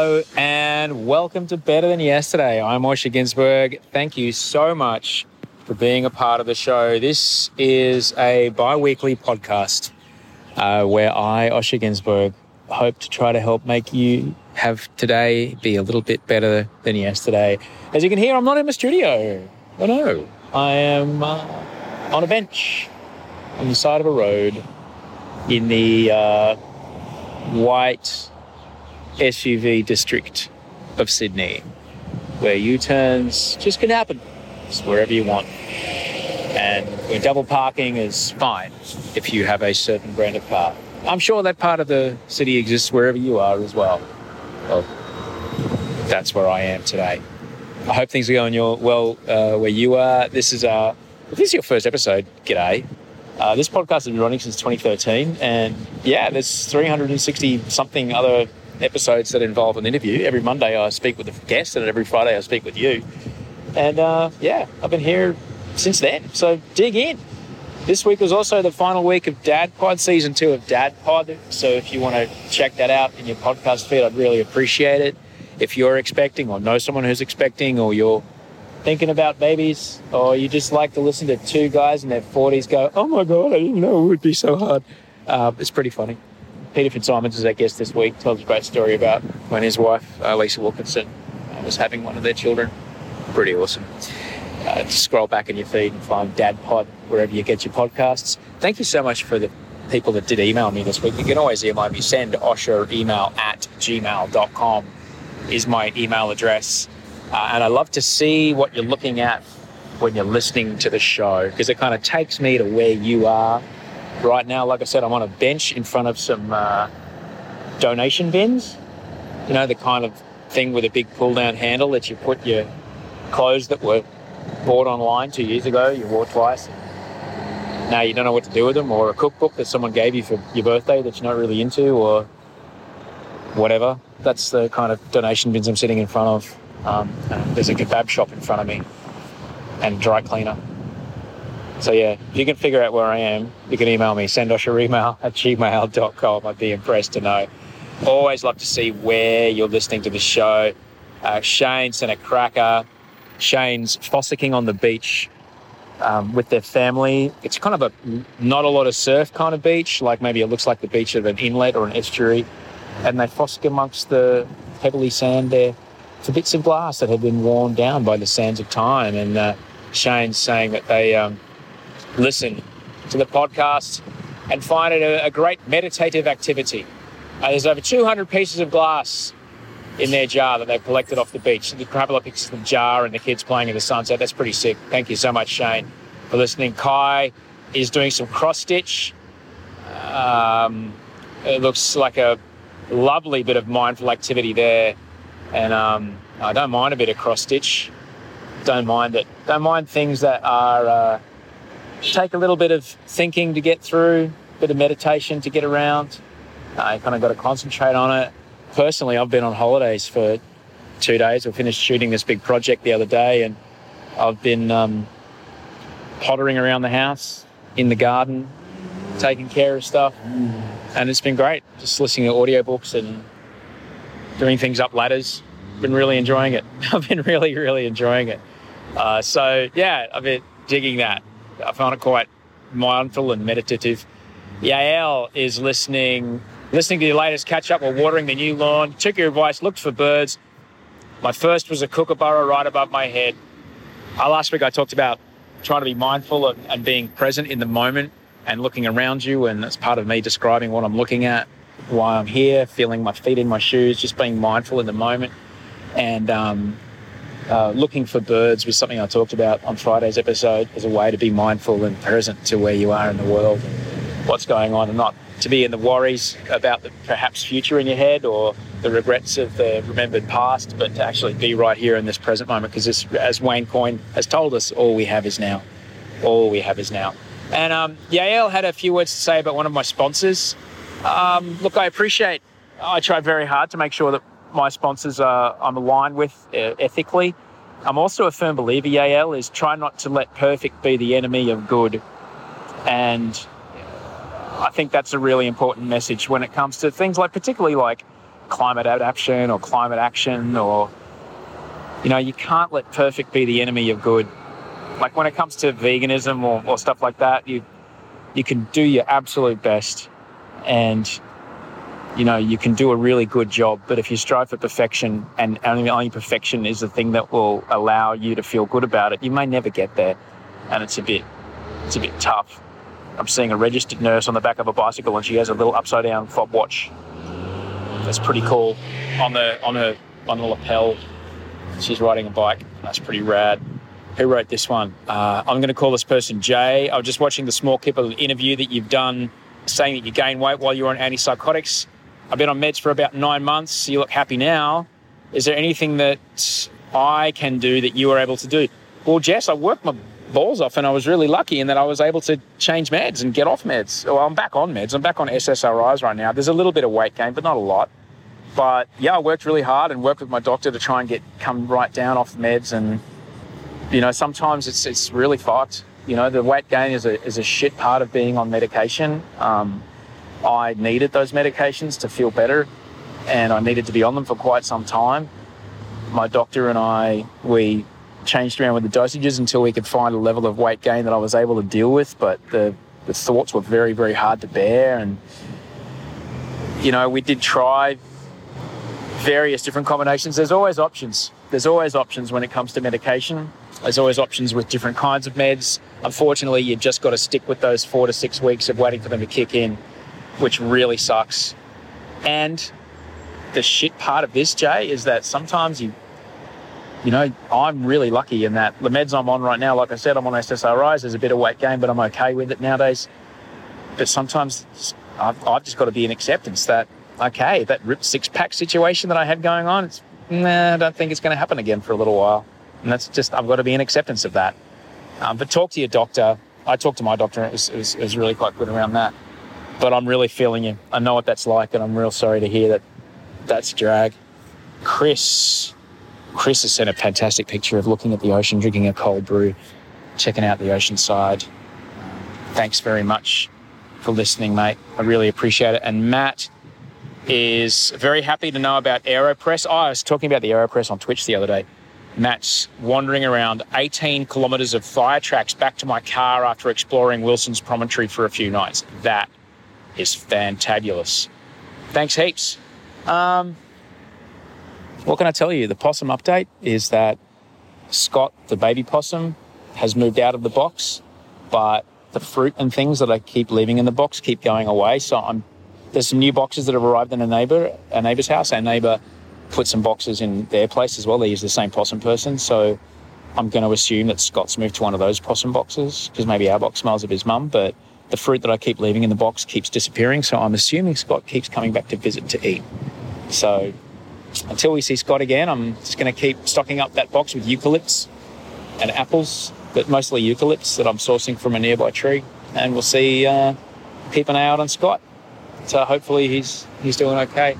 Hello and welcome to Better Than Yesterday. I'm Osher Günsberg. Thank you so much for being a part of the show. This is a bi weekly podcast uh, where I, Osher Günsberg, hope to try to help make you have today be a little bit better than yesterday. As you can hear, I'm not in my studio. Oh no, I am uh, on a bench on the side of a road in the uh, white SUV district of Sydney, where U turns just can happen, just wherever you want. And where double parking is fine if you have a certain brand of car. I'm sure that part of the city exists wherever you are as well. Well, that's where I am today. I hope things are going your, well uh, where you are. This is uh, if this is your first episode. G'day. Uh, this podcast has been running since 2013, and yeah, there's 360 something other episodes that involve an interview. Every Monday I speak with a guest, and every Friday I speak with you. And uh, yeah, I've been here since then. So dig in. This week was also the final week of Dad Pod, season two of Dad Pod. So if you want to check that out in your podcast feed, I'd really appreciate it. If you're expecting, or know someone who's expecting, or you're thinking about babies, or you just like to listen to two guys in their 40s go, oh my God, I didn't know it would be so hard. Uh, it's pretty funny. Peter Fitzsimons is our guest this week. Tells a great story about when his wife, uh, Lisa Wilkinson, uh, was having one of their children. Pretty awesome. Uh, scroll back in your feed and find Dad Pod wherever you get your podcasts. Thank you so much for the people that did email me this week. You can always email me. Send Osher email at gmail.com is my email address. Uh, and I love to see what you're looking at when you're listening to the show because it kind of takes me to where you are right now. Like I said, I'm on a bench in front of some uh, donation bins. You know, the kind of thing with a big pull down handle that you put your clothes that were bought online two years ago, you wore twice. Now you don't know what to do with them, or a cookbook that someone gave you for your birthday that you're not really into, or whatever. That's the kind of donation bins I'm sitting in front of. Um, there's a kebab shop in front of me and dry cleaner. So yeah, if you can figure out where I am, you can email me, send us your email at gmail.com. I'd be impressed to know. Always love to see where you're listening to the show. Uh, Shane sent a cracker. Shane's fossicking on the beach um, with their family. It's kind of a not a lot of surf kind of beach, like maybe it looks like the beach of an inlet or an estuary. And they fossick amongst the pebbly sand there for bits of glass that have been worn down by the sands of time. And uh, Shane's saying that they um, listen to the podcast and find it a, a great meditative activity. Uh, there's over 200 pieces of glass in their jar that they've collected off the beach. The pictures of the jar and the kids playing in the sunset. That's pretty sick. Thank you so much, Shane, for listening. Kai is doing some cross stitch. Um, it looks like a lovely bit of mindful activity there, and um, I don't mind a bit of cross stitch. Don't mind it. Don't mind things that are uh, take a little bit of thinking to get through, a bit of meditation to get around. I kind of got to concentrate on it. Personally, I've been on holidays for two days. We finished shooting this big project the other day, and I've been um, pottering around the house, in the garden, taking care of stuff, and it's been great. Just listening to audiobooks and doing things up ladders. Been really enjoying it. I've been really, really enjoying it. Uh, so yeah, I've been digging that. I found it quite mindful and meditative. Yael is listening, listening to your latest catch up while watering the new lawn. Took your advice, looked for birds. My first was a kookaburra right above my head. Uh, last week I talked about trying to be mindful of, and being present in the moment and looking around you, and that's part of me describing what I'm looking at, why I'm here, feeling my feet in my shoes, just being mindful in the moment. And um, uh, looking for birds was something I talked about on Friday's episode as a way to be mindful and present to where you are in the world what's going on, and not to be in the worries about the perhaps future in your head or the regrets of the remembered past, but to actually be right here in this present moment. Because as Wayne Coyne has told us, all we have is now. All we have is now. And um, Yael had a few words to say about one of my sponsors. Um, look, I appreciate. I try very hard to make sure that my sponsors are I'm aligned with ethically. I'm also a firm believer, Yael, is try not to let perfect be the enemy of good. And I think that's a really important message when it comes to things like, particularly like climate adaptation or climate action, or, you know, you can't let perfect be the enemy of good. Like when it comes to veganism or, or stuff like that, you, you can do your absolute best and you know, you can do a really good job, but if you strive for perfection and only perfection is the thing that will allow you to feel good about it, you may never get there. And it's a bit, it's a bit tough. I'm seeing a registered nurse on the back of a bicycle and she has a little upside down fob watch. That's pretty cool. On the, on her, on the lapel, she's riding a bike. That's pretty rad. Who wrote this one? Uh, I'm going to call this person Jay. I was just watching the small clip of an interview that you've done saying that you gain weight while you're on antipsychotics. I've been on meds for about nine months. You look happy now. Is there anything that I can do that you were able to do? Well, Jess, I worked my balls off and I was really lucky in that I was able to change meds and get off meds. Well, I'm back on meds. I'm back on SSRIs right now. There's a little bit of weight gain, but not a lot. But yeah, I worked really hard and worked with my doctor to try and get come right down off meds. And you know, sometimes it's it's really fucked. You know, the weight gain is a is a shit part of being on medication. Um, I needed those medications to feel better and I needed to be on them for quite some time. My doctor and I, we changed around with the dosages until we could find a level of weight gain that I was able to deal with, but the, the thoughts were very, very hard to bear. And, you know, we did try various different combinations. There's always options. There's always options when it comes to medication. There's always options with different kinds of meds. Unfortunately, you've just got to stick with those four to six weeks of waiting for them to kick in which really sucks. And the shit part of this, Jay, is that sometimes you, you know, I'm really lucky in that the meds I'm on right now, like I said, I'm on SSRIs. There's a bit of weight gain, but I'm okay with it nowadays. But sometimes I've, I've just got to be in acceptance that, okay, that ripped six pack situation that I had going on, it's, nah, I don't think it's going to happen again for a little while. And that's just, I've got to be in acceptance of that. Um, but talk to your doctor. I talked to my doctor, it was, it was, it was really quite good around that but I'm really feeling you. I know what that's like, and I'm real sorry to hear that that's drag. Chris, Chris has sent a fantastic picture of looking at the ocean, drinking a cold brew, checking out the ocean side. Thanks very much for listening, mate. I really appreciate it. And Matt is very happy to know about AeroPress. Oh, I was talking about the AeroPress on Twitch the other day. Matt's wandering around 18 kilometres of fire tracks back to my car after exploring Wilson's Promontory for a few nights. That is fantabulous. Thanks heaps. Um, what can I tell you? The possum update is that Scott, the baby possum, has moved out of the box, but the fruit and things that I keep leaving in the box keep going away. So I'm there's some new boxes that have arrived in a neighbor, a neighbor's house. Our neighbor put some boxes in their place as well. They use the same possum person, so I'm going to assume that Scott's moved to one of those possum boxes because maybe our box smells of his mum, but the fruit that I keep leaving in the box keeps disappearing. So I'm assuming Scott keeps coming back to visit to eat. So until we see Scott again, I'm just going to keep stocking up that box with eucalypts and apples, but mostly eucalypts that I'm sourcing from a nearby tree. And we'll see, uh, keep an eye out on Scott. So hopefully he's he's doing okay.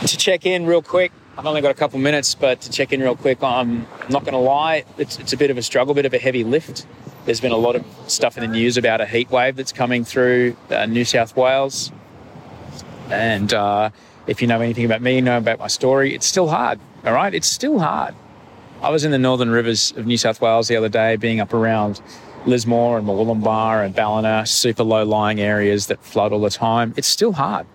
To check in real quick, I've only got a couple minutes, but to check in real quick, I'm not going to lie, it's, it's a bit of a struggle, a bit of a heavy lift. There's been a lot of stuff in the news about a heat wave that's coming through uh, New South Wales. And uh, if you know anything about me, you know about my story, it's still hard, all right? It's still hard. I was in the northern rivers of New South Wales the other day, being up around Lismore and Murwillumbah and Ballina, super low lying areas that flood all the time. It's still hard.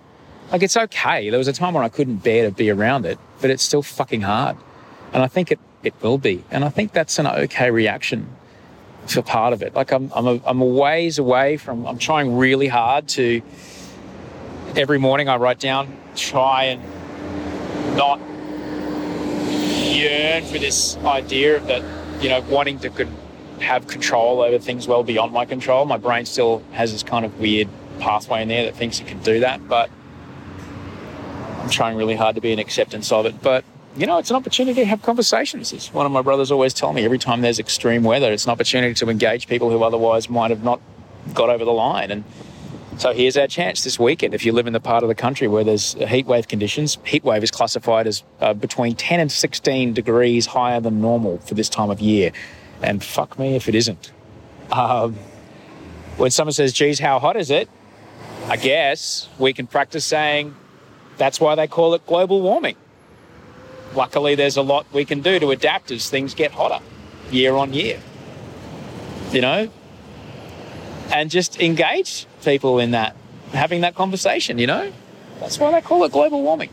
Like, it's okay. There was a time when I couldn't bear to be around it, but it's still fucking hard. And I think it, it will be. And I think that's an okay reaction for part of it. Like, I'm, I'm, a, I'm a ways away from, I'm trying really hard to, every morning I write down, try and not yearn for this idea of that, you know, wanting to could have control over things well beyond my control. My brain still has this kind of weird pathway in there that thinks it can do that, but I'm trying really hard to be an acceptance of it. But you know, it's an opportunity to have conversations. As one of my brothers always tell me, every time there's extreme weather, it's an opportunity to engage people who otherwise might have not got over the line. And so here's our chance this weekend. If you live in the part of the country where there's heat wave conditions, heat wave is classified as uh, between 10 and 16 degrees higher than normal for this time of year. And fuck me if it isn't. Um, when someone says, geez, how hot is it? I guess we can practice saying, that's why they call it global warming. Luckily, there's a lot we can do to adapt as things get hotter year on year. You know? And just engage people in that, having that conversation, you know? That's why they call it global warming.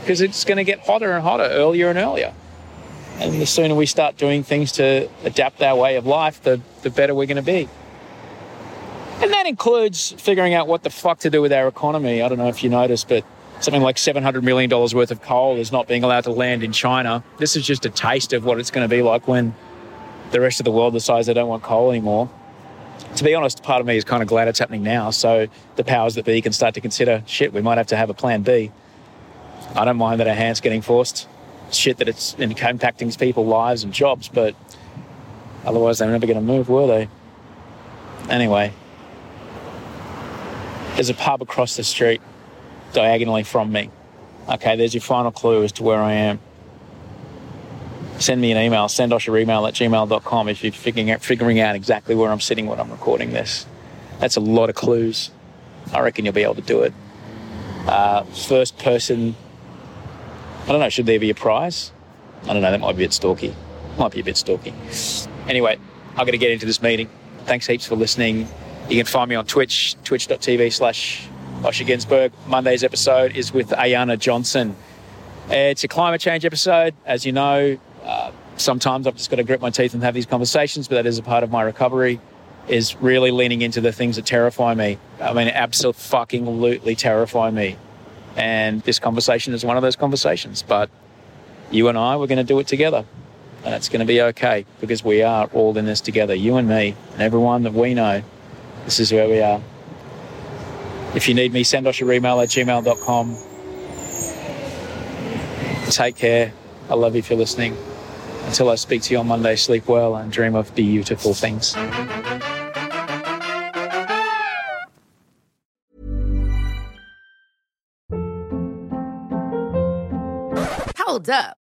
Because it's going to get hotter and hotter, earlier and earlier. And the sooner we start doing things to adapt our way of life, the, the better we're going to be. And that includes figuring out what the fuck to do with our economy. I don't know if you noticed, but something like $700 million worth of coal is not being allowed to land in China. This is just a taste of what it's going to be like when the rest of the world decides they don't want coal anymore. To be honest, part of me is kind of glad it's happening now. So the powers that be can start to consider shit, we might have to have a plan B. I don't mind that our hands getting forced. Shit that it's impacting people's lives and jobs, but otherwise they're never going to move, were they? Anyway, there's a pub across the street diagonally from me. Okay, there's your final clue as to where I am. Send me an email, send your email at gmail.com if you're figuring out, figuring out exactly where I'm sitting when I'm recording this. That's a lot of clues. I reckon you'll be able to do it. Uh, first person, I don't know, should there be a prize? I don't know, that might be a bit stalky. Might be a bit stalky. Anyway, I've got to get into this meeting. Thanks heaps for listening. You can find me on Twitch, twitch.tv slash Osher Günsberg. Monday's episode is with Ayana Johnson. It's a climate change episode. As you know, uh, sometimes I've just got to grit my teeth and have these conversations, but that is a part of my recovery, is really leaning into the things that terrify me. I mean, absolutely terrify me. And this conversation is one of those conversations. But you and I, we're going to do it together. And it's going to be okay because we are all in this together, you and me, and everyone that we know. This is where we are. If you need me, send us your email at gmail.com. Take care. I love you for listening. Until I speak to you on Monday, sleep well and dream of beautiful things. Hold up.